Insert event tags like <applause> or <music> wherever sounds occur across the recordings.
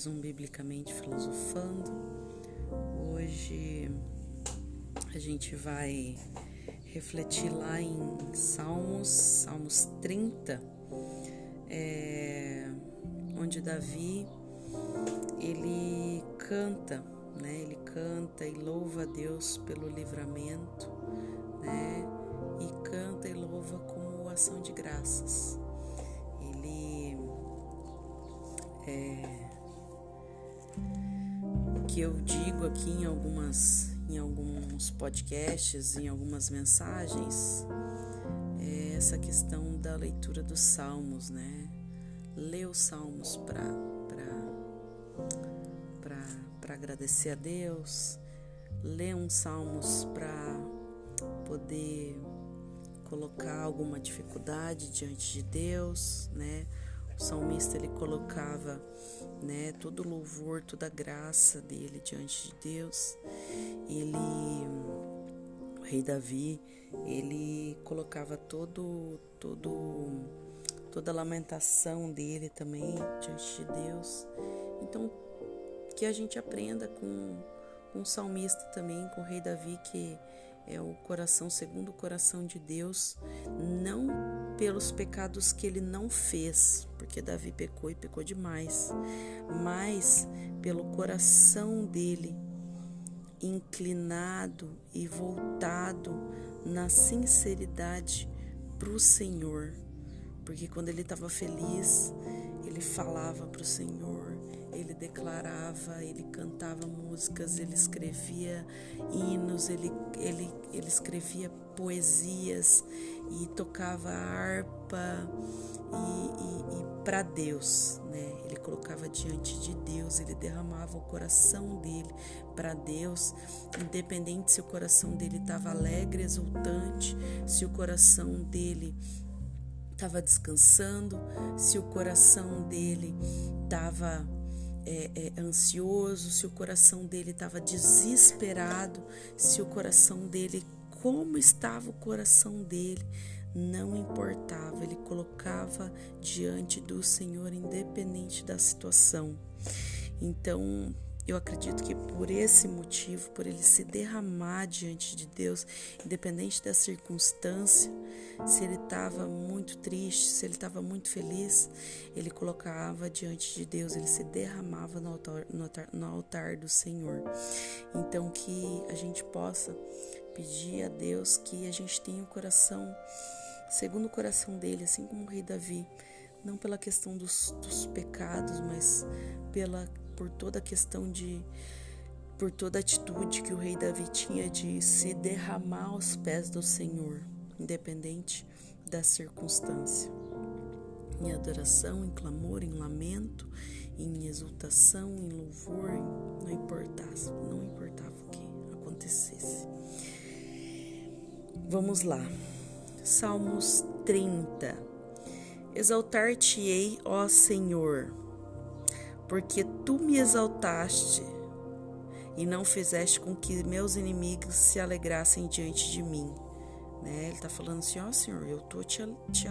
mais um Biblicamente Filosofando. Hoje a gente vai refletir lá em Salmos, Salmos 30, é, onde Davi ele canta, né? Ele canta e louva a Deus pelo livramento, né? E canta e louva como ação de graças. Aqui em algumas em alguns podcasts, em algumas mensagens, é essa questão da leitura dos salmos, né? Ler os salmos para para agradecer a Deus, ler uns salmos para poder colocar alguma dificuldade diante de Deus, né? O salmista ele colocava, né, todo o louvor, toda a graça dele diante de Deus. Ele o rei Davi, ele colocava todo todo toda a lamentação dele também diante de Deus. Então, que a gente aprenda com, o salmista também, com o rei Davi, que é o coração segundo o coração de Deus, não pelos pecados que ele não fez, porque Davi pecou e pecou demais, mas pelo coração dele inclinado e voltado na sinceridade para o Senhor, porque quando ele estava feliz, ele falava para o Senhor, ele declarava, ele cantava músicas, ele escrevia hinos, ele, ele, ele escrevia poesias e tocava harpa e, e, e para Deus, né? Ele colocava diante de Deus, ele derramava o coração dele para Deus, independente se o coração dele estava alegre, exultante, se o coração dele estava descansando, se o coração dele estava é, é, ansioso, se o coração dele estava desesperado, se o coração dele, como estava o coração dele, não importava, ele colocava diante do Senhor, independente da situação. Então, eu acredito que por esse motivo, por ele se derramar diante de Deus, independente da circunstância, se ele estava muito triste, se ele estava muito feliz, ele colocava diante de Deus, ele se derramava no altar, no altar, no altar do Senhor. Então, que a gente possa pedir a Deus que a gente tenha o coração segundo o coração dele, assim como o rei Davi, não pela questão dos, dos pecados, mas pela por toda a questão de por toda a atitude que o rei Davi tinha de se derramar aos pés do Senhor, independente da circunstância. Em adoração, em clamor, em lamento, em exultação, em louvor, não importasse, não importava o que acontecesse. Vamos lá. Salmos 30. Exaltar-te-ei, ó Senhor, porque tu me exaltaste e não fizeste com que meus inimigos se alegrassem diante de mim. Né? Ele está falando assim: Ó oh, Senhor, eu estou te, te,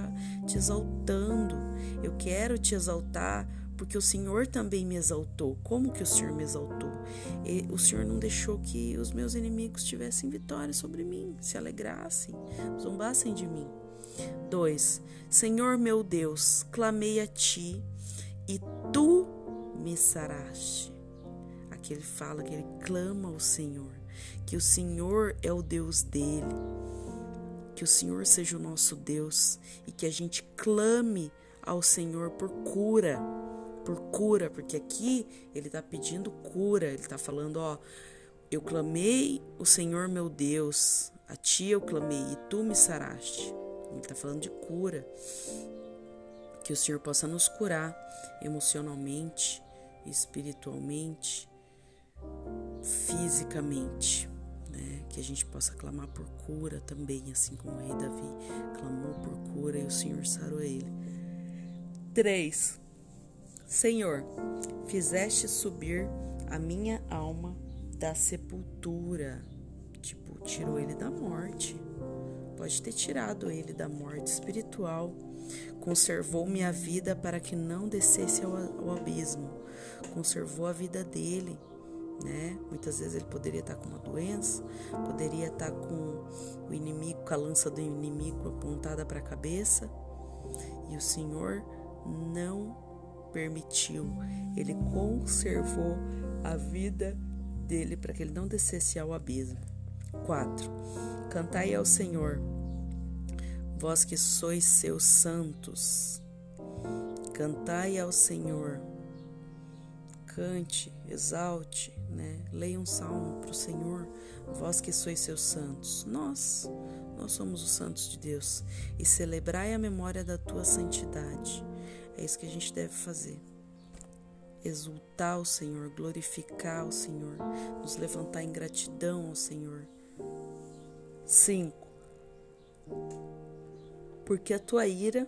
te exaltando, eu quero te exaltar porque o Senhor também me exaltou. Como que o Senhor me exaltou? E o Senhor não deixou que os meus inimigos tivessem vitória sobre mim, se alegrassem, zombassem de mim. 2. Senhor meu Deus, clamei a ti e tu me saraste. Aqui ele fala que ele clama ao Senhor, que o Senhor é o Deus dele, que o Senhor seja o nosso Deus e que a gente clame ao Senhor por cura, por cura, porque aqui ele está pedindo cura, ele está falando, ó, eu clamei o Senhor meu Deus, a ti eu clamei e tu me saraste. Ele está falando de cura. Que o Senhor possa nos curar emocionalmente, espiritualmente, fisicamente. Né? Que a gente possa clamar por cura também, assim como o rei Davi clamou por cura e o Senhor sarou ele. 3. Senhor, fizeste subir a minha alma da sepultura. Tipo, tirou ele da morte. pode ter tirado ele da morte espiritual, conservou minha vida para que não descesse ao, ao abismo, conservou a vida dele. Né? Muitas vezes ele poderia estar com uma doença, poderia estar com o inimigo, com a lança do inimigo apontada para a cabeça, e o Senhor não permitiu, ele conservou a vida dele para que ele não descesse ao abismo. 4. Cantai ao Senhor, vós que sois seus santos. Cantai ao Senhor. Cante, exalte, né? Leia um salmo para o Senhor, vós que sois seus santos. Nós, nós somos os santos de Deus. E celebrai a memória da tua santidade. É isso que a gente deve fazer exultar o Senhor, glorificar o Senhor, nos levantar em gratidão ao Senhor. 5. Porque a tua ira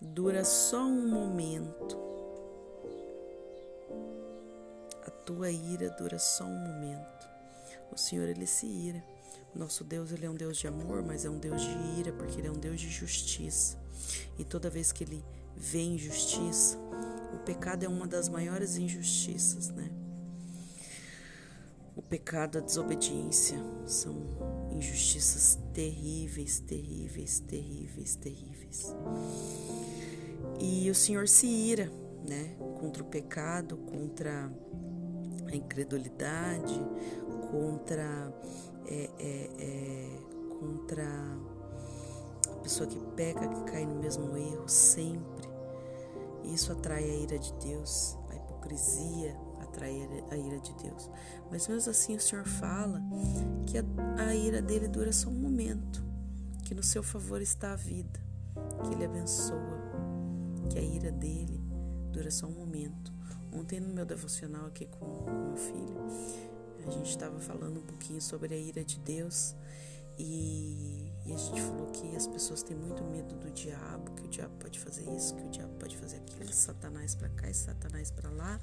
dura só um momento. A tua ira dura só um momento. O Senhor, ele se ira. Nosso Deus, ele é um Deus de amor, mas é um Deus de ira, porque ele é um Deus de justiça. E toda vez que ele vê injustiça, o pecado é uma das maiores injustiças, né? O pecado, a desobediência são injustiças terríveis, terríveis, terríveis, terríveis. E o Senhor se ira, né? Contra o pecado, contra a incredulidade, contra é, é, é, contra a pessoa que peca, que cai no mesmo erro sempre. Isso atrai a ira de Deus, a hipocrisia atrai a ira de Deus. Mas mesmo assim o Senhor fala que a, a ira dele dura só um momento, que no seu favor está a vida, que ele abençoa, que a ira dele dura só um momento. Ontem no meu devocional aqui com meu filho, a gente estava falando um pouquinho sobre a ira de Deus e e a gente falou que as pessoas têm muito medo do diabo, que o diabo pode fazer isso, que o diabo pode fazer Satanás para cá e Satanás para lá.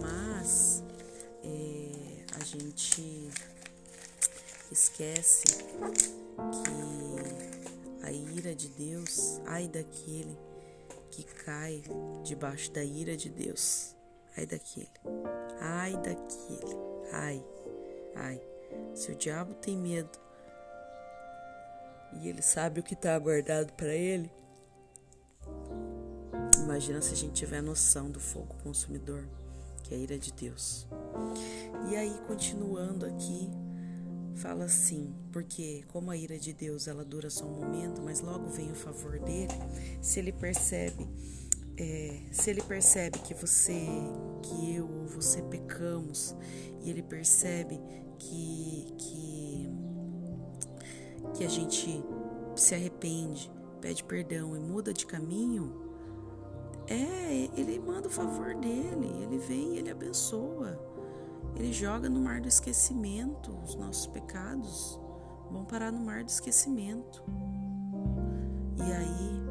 Mas é, a gente esquece que a ira de Deus, ai daquele que cai debaixo da ira de Deus. Ai daquele. Ai daquele. Ai. Ai. Se o diabo tem medo e ele sabe o que está aguardado para ele. Imagina se a gente tiver noção do fogo consumidor, que é a ira de Deus. E aí, continuando aqui, fala assim, porque como a ira de Deus ela dura só um momento, mas logo vem o favor dele, se ele percebe, é, se ele percebe que você, que eu ou você pecamos, e ele percebe que, que que a gente se arrepende, pede perdão e muda de caminho, é, ele manda o favor dele, ele vem, ele abençoa. Ele joga no mar do esquecimento os nossos pecados, vão parar no mar do esquecimento. E aí,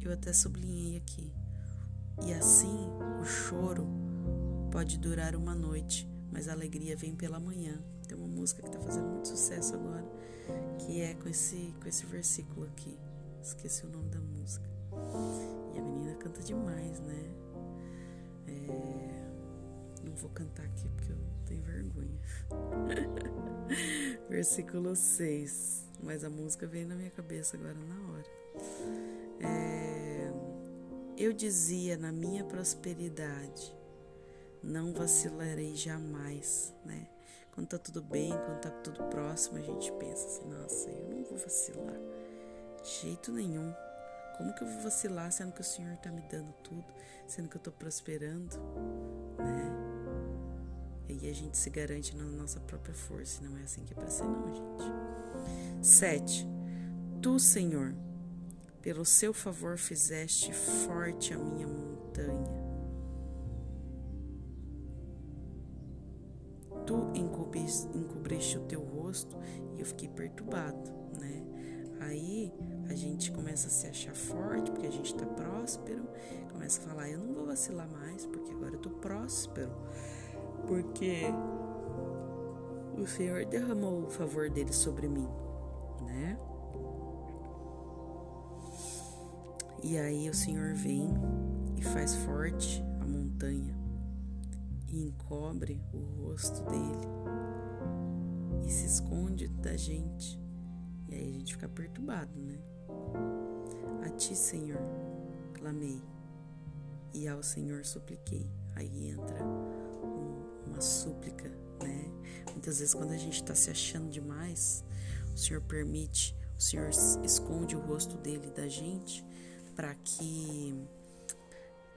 eu até sublinhei aqui. E assim, o choro pode durar uma noite, mas a alegria vem pela manhã. Tem uma música que está fazendo muito sucesso agora, que é com esse, com esse versículo aqui. Esqueci o nome da música. E a menina canta demais, né? É... Não vou cantar aqui porque eu tenho vergonha. <laughs> Versículo 6. Mas a música veio na minha cabeça agora na hora. É... Eu dizia na minha prosperidade não vacilarei jamais, né? Quando tá tudo bem, quando tá tudo próximo, a gente pensa assim, nossa, eu não vou vacilar. Jeito nenhum. Como que eu vou vacilar sendo que o Senhor tá me dando tudo, sendo que eu tô prosperando, né? E a gente se garante na nossa própria força, não é assim que é pra ser, não, gente. Sete. Tu, Senhor, pelo seu favor fizeste forte a minha montanha tu encobriste o teu rosto e eu fiquei perturbado? Aí a gente começa a se achar forte porque a gente tá próspero, começa a falar, eu não vou vacilar mais porque agora eu tô próspero, porque o Senhor derramou o favor dele sobre mim, né? E aí o Senhor vem e faz forte a montanha e encobre o rosto dele e se esconde da gente. E aí a gente fica perturbado, né? A ti, Senhor, clamei e ao Senhor supliquei. Aí entra um, uma súplica, né? Muitas vezes quando a gente está se achando demais, o Senhor permite, o Senhor esconde o rosto dele da gente para que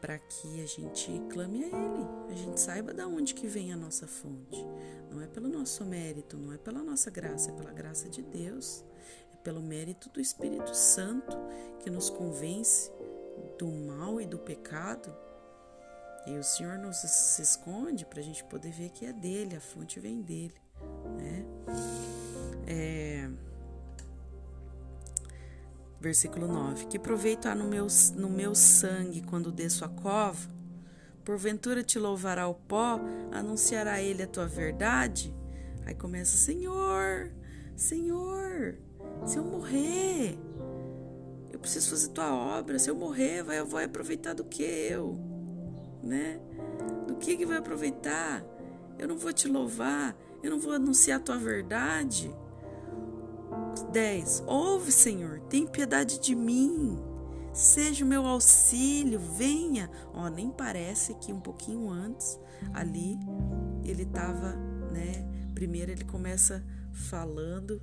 para que a gente clame a ele, a gente saiba da onde que vem a nossa fonte. Não é pelo nosso mérito, não é pela nossa graça, é pela graça de Deus. Pelo mérito do Espírito Santo que nos convence do mal e do pecado. E o Senhor nos se esconde para a gente poder ver que é dele, a fonte vem dele, né? É, Versículo 9: Que proveito há no meu, no meu sangue quando desço a cova? Porventura te louvará o pó, anunciará ele a tua verdade? Aí começa: Senhor, Senhor, se eu morrer, eu preciso fazer tua obra. Se eu morrer, vai, eu vou aproveitar do que eu? Né? Do que que vai aproveitar? Eu não vou te louvar, eu não vou anunciar a tua verdade. 10. Ouve, Senhor, tem piedade de mim. Seja o meu auxílio, venha. Ó, nem parece que um pouquinho antes, ali, ele estava, né? Primeiro ele começa falando,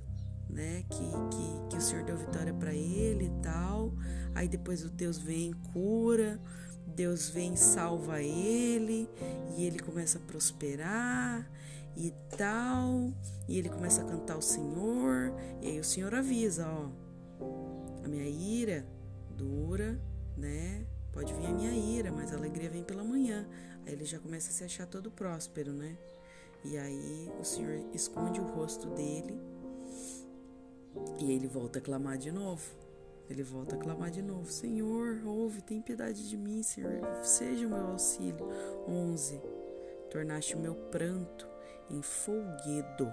né? Que, que, que o Senhor deu vitória para ele e tal. Aí depois o Deus vem cura. Deus vem salva ele e ele começa a prosperar e tal. E ele começa a cantar o Senhor. E aí o Senhor avisa, ó. A minha ira dura, né? Pode vir a minha ira, mas a alegria vem pela manhã. Aí ele já começa a se achar todo próspero, né? E aí o Senhor esconde o rosto dele e ele volta a clamar de novo. Ele volta a clamar de novo: Senhor, ouve, tem piedade de mim, Senhor, seja o meu auxílio. 11. Tornaste o meu pranto em folguedo.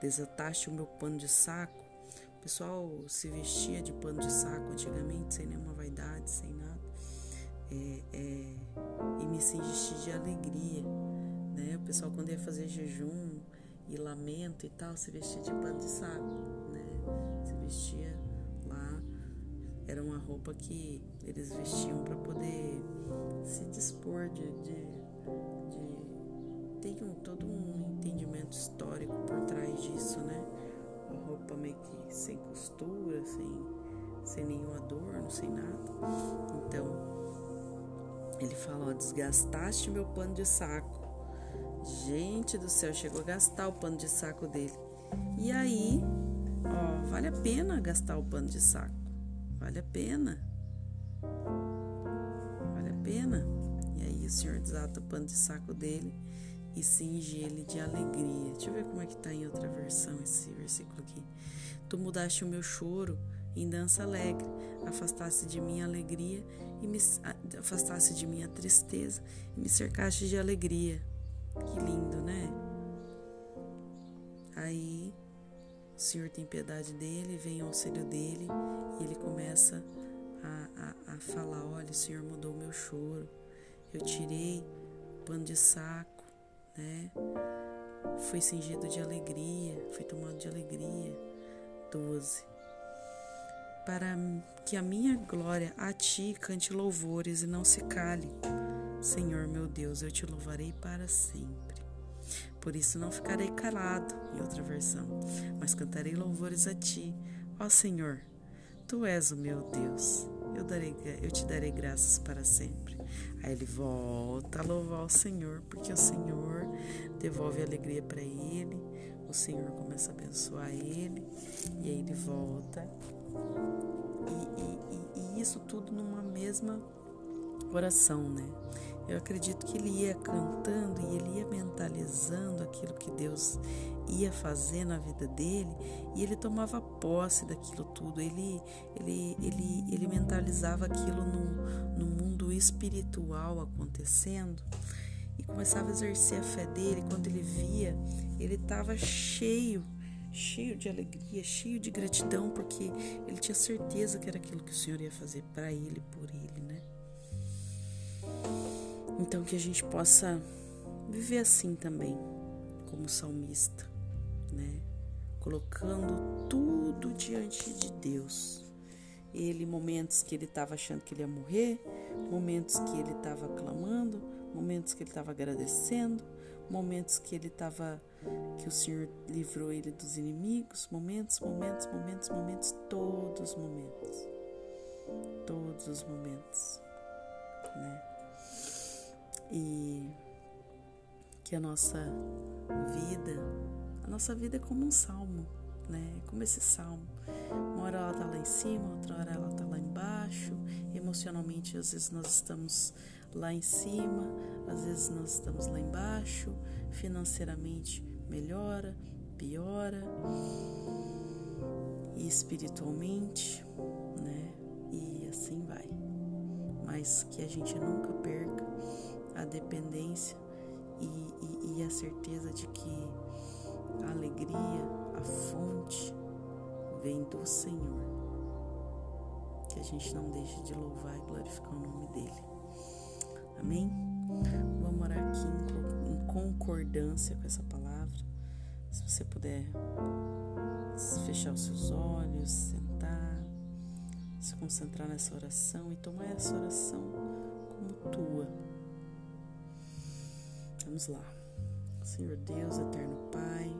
Desataste o meu pano de saco. O pessoal se vestia de pano de saco antigamente, sem nenhuma vaidade, sem nada. É, é, e me cingisти de alegria. Né? O pessoal, quando ia fazer jejum e lamento e tal, se vestia de pano de saco. Né? Vestia lá. Era uma roupa que eles vestiam para poder se dispor de, de, de tem um, todo um entendimento histórico por trás disso, né? A roupa meio que sem costura, sem, sem nenhum adorno, sem nada. Então, ele fala: ó, desgastaste meu pano de saco. Gente do céu, chegou a gastar o pano de saco dele. E aí, vale a pena gastar o pano de saco. Vale a pena. Vale a pena. E aí o Senhor desata o pano de saco dele e cinge ele de alegria. Deixa eu ver como é que está em outra versão esse versículo aqui. Tu mudaste o meu choro em dança alegre, afastaste de mim a alegria e me afastaste de mim a tristeza e me cercaste de alegria. Que lindo, né? Aí o Senhor tem piedade dele, vem ao auxílio dele e ele começa a, a, a falar: Olha, o Senhor mudou meu choro, eu tirei o pano de saco né? Foi cingido de alegria, foi tomado de alegria. 12. Para que a minha glória a ti cante louvores e não se cale. Senhor meu Deus, eu te louvarei para sempre. Por isso não ficarei calado, em outra versão, mas cantarei louvores a ti, ó Senhor. Tu és o meu Deus. Eu, darei, eu te darei graças para sempre. Aí ele volta a louvar o Senhor, porque o Senhor devolve alegria para ele, o Senhor começa a abençoar ele, e aí ele volta. E, e, e isso tudo numa mesma oração, né? Eu acredito que ele ia cantando e ele ia mentalizando aquilo que Deus ia fazer na vida dele e ele tomava posse daquilo tudo. Ele, ele, ele, ele mentalizava aquilo no, no mundo espiritual acontecendo e começava a exercer a fé dele. Quando ele via, ele estava cheio cheio de alegria, cheio de gratidão, porque ele tinha certeza que era aquilo que o Senhor ia fazer para ele, por ele, né? Então que a gente possa viver assim também, como salmista, né? Colocando tudo diante de Deus. Ele, momentos que ele estava achando que ele ia morrer, momentos que ele estava clamando, momentos que ele estava agradecendo, momentos que ele estava que o Senhor livrou ele dos inimigos, momentos, momentos, momentos, momentos, todos os momentos. Todos os momentos, né? E que a nossa vida, a nossa vida é como um salmo, né? É como esse salmo. Uma hora ela tá lá em cima, outra hora ela tá lá embaixo. Emocionalmente, às vezes nós estamos lá em cima, às vezes nós estamos lá embaixo, financeiramente melhora, piora, e espiritualmente, né? E assim vai. Mas que a gente nunca perca a dependência e, e, e a certeza de que a alegria, a fonte, vem do Senhor. Que a gente não deixe de louvar e glorificar o nome dele. Amém? Vamos orar aqui em concordância com essa palavra. Se você puder fechar os seus olhos, sentar, se concentrar nessa oração e tomar essa oração como tua. Vamos lá. Senhor Deus, eterno Pai,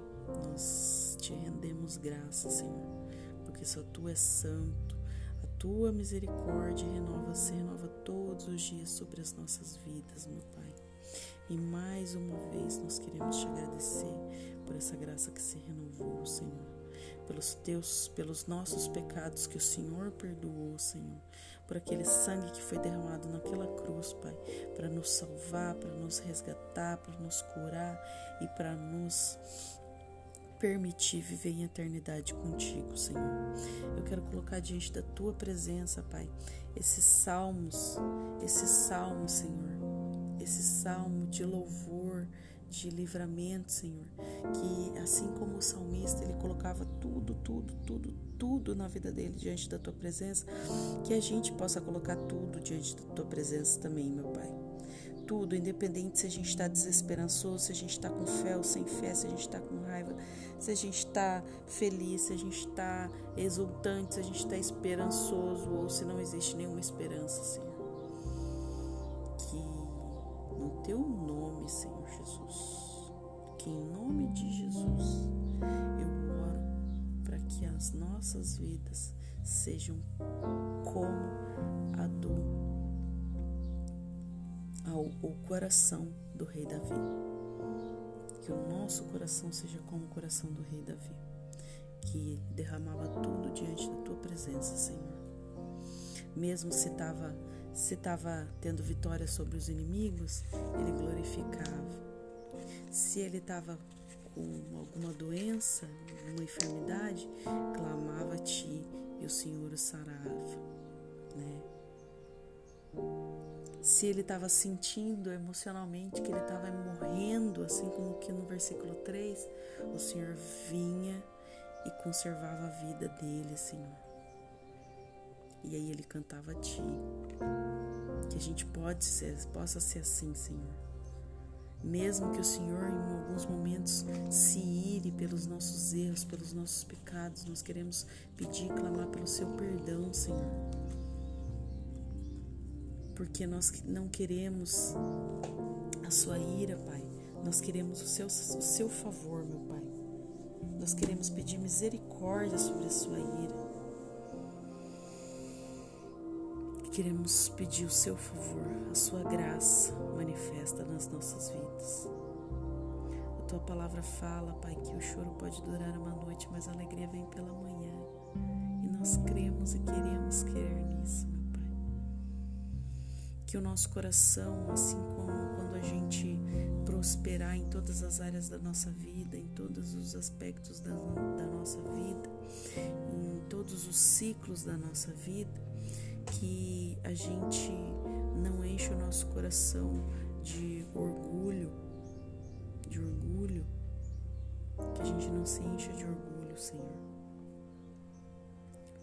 nós te rendemos graça, Senhor, porque só tu és santo tua misericórdia renova-se, renova todos os dias sobre as nossas vidas, meu Pai. E mais uma vez nós queremos te agradecer por essa graça que se renovou, Senhor. Pelos teus, pelos nossos pecados que o Senhor perdoou, Senhor. Por aquele sangue que foi derramado naquela cruz, Pai, para nos salvar, para nos resgatar, para nos curar e para nos permitir viver em eternidade contigo, Senhor. Eu quero colocar diante da tua presença, Pai, esses salmos, esse salmo, Senhor, esse salmo de louvor, de livramento, Senhor, que assim como o salmista, ele colocava tudo, tudo, tudo, tudo na vida dele diante da tua presença, que a gente possa colocar tudo diante da tua presença também, meu Pai tudo, independente se a gente está desesperançoso, se a gente está com fé ou sem fé, se a gente está com raiva, se a gente está feliz, se a gente está exultante, se a gente está esperançoso ou se não existe nenhuma esperança, Senhor. Que no teu nome, Senhor Jesus, que em nome de Jesus eu oro para que as nossas vidas sejam como a do ao, coração do rei Davi. Que o nosso coração seja como o coração do rei Davi, que derramava tudo diante da tua presença, Senhor. Mesmo se estava se estava tendo vitória sobre os inimigos, ele glorificava. Se ele estava com alguma doença, uma enfermidade, clamava a ti e o Senhor o sarava, né? se ele estava sentindo emocionalmente que ele estava morrendo, assim como que no versículo 3, o Senhor vinha e conservava a vida dele, Senhor. E aí ele cantava a ti. Que a gente pode ser, possa ser assim, Senhor. Mesmo que o Senhor, em alguns momentos, se ire pelos nossos erros, pelos nossos pecados, nós queremos pedir e clamar pelo seu perdão, Senhor porque nós não queremos a sua ira, Pai. Nós queremos o seu, o seu favor, meu Pai. Nós queremos pedir misericórdia sobre a sua ira. Queremos pedir o seu favor, a sua graça manifesta nas nossas vidas. A tua palavra fala, Pai, que o choro pode durar uma noite, mas a alegria vem pela manhã. E nós cremos e queremos crer nisso, meu que o nosso coração, assim como quando a gente prosperar em todas as áreas da nossa vida, em todos os aspectos da, da nossa vida, em todos os ciclos da nossa vida, que a gente não enche o nosso coração de orgulho, de orgulho, que a gente não se encha de orgulho, Senhor.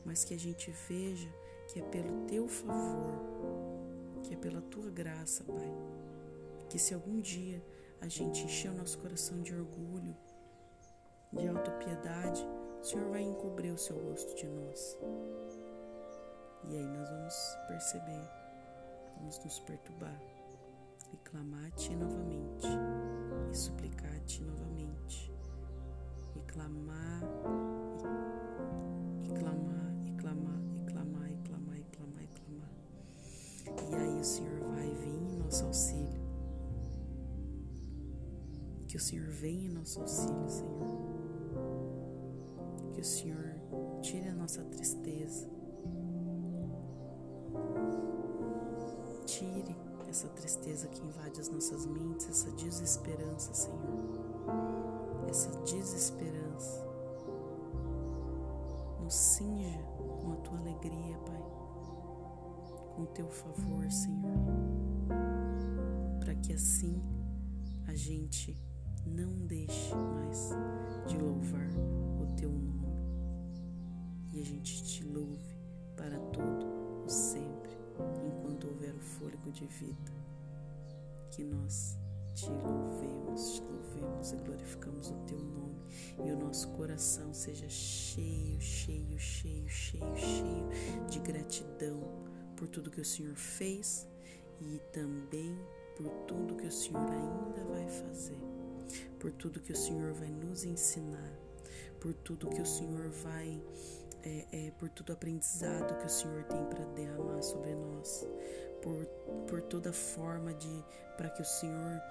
Mas que a gente veja que é pelo teu favor, que é pela tua graça, Pai. Que se algum dia a gente encher o nosso coração de orgulho, de autopiedade, o Senhor vai encobrir o seu rosto de nós. E aí nós vamos perceber, vamos nos perturbar e clamar a Ti novamente, e suplicar a Ti novamente, e clamar, e, e clamar, e clamar, e clamar, e clamar, e clamar, e clamar. E aí o Senhor vai vir em nosso auxílio. Que o Senhor venha em nosso auxílio, Senhor. Que o Senhor tire a nossa tristeza. Essa tristeza que invade as nossas mentes, essa desesperança, Senhor. Essa desesperança. Nos cinja com a tua alegria, Pai. Com o teu favor, Senhor. Para que assim a gente não deixe mais de louvar o teu nome. E a gente te louve para todo o sempre, enquanto houver o fôlego de vida. Que nós te louvemos, te louvemos e glorificamos o teu nome. E o nosso coração seja cheio, cheio, cheio, cheio, cheio de gratidão por tudo que o Senhor fez e também por tudo que o Senhor ainda vai fazer por tudo que o Senhor vai nos ensinar, por tudo que o Senhor vai, é, é, por todo o aprendizado que o Senhor tem para derramar sobre nós, por, por toda forma de para que o Senhor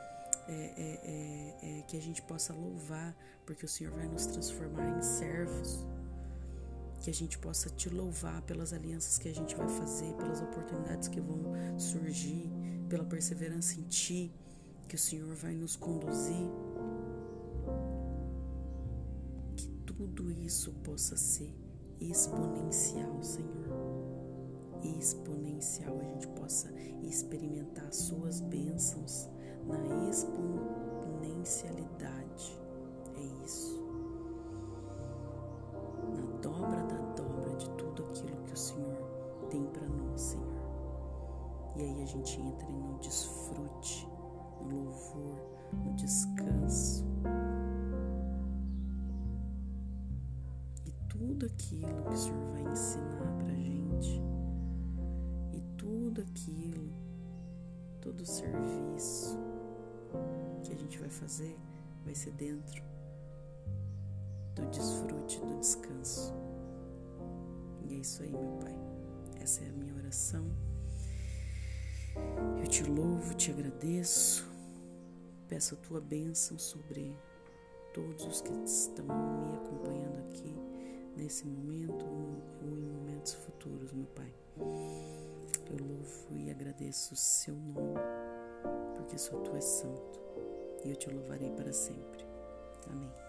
é, é, é, é, que a gente possa louvar, porque o Senhor vai nos transformar em servos. Que a gente possa te louvar pelas alianças que a gente vai fazer, pelas oportunidades que vão surgir, pela perseverança em Ti, que o Senhor vai nos conduzir. tudo isso possa ser exponencial, Senhor. Exponencial, a gente possa experimentar as suas bênçãos na exponencialidade. É isso. Na dobra da dobra de tudo aquilo que o Senhor tem para nós, Senhor. E aí a gente entra no desfrute, no louvor, no descanso tudo aquilo que o Senhor vai ensinar para gente e tudo aquilo, todo o serviço que a gente vai fazer vai ser dentro do desfrute, do descanso. E é isso aí, meu Pai. Essa é a minha oração. Eu te louvo, te agradeço, peço a tua bênção sobre todos os que estão me acompanhando aqui nesse momento ou em momentos futuros, meu Pai. Eu louvo e agradeço o seu nome, porque só tu és santo, e eu te louvarei para sempre. Amém.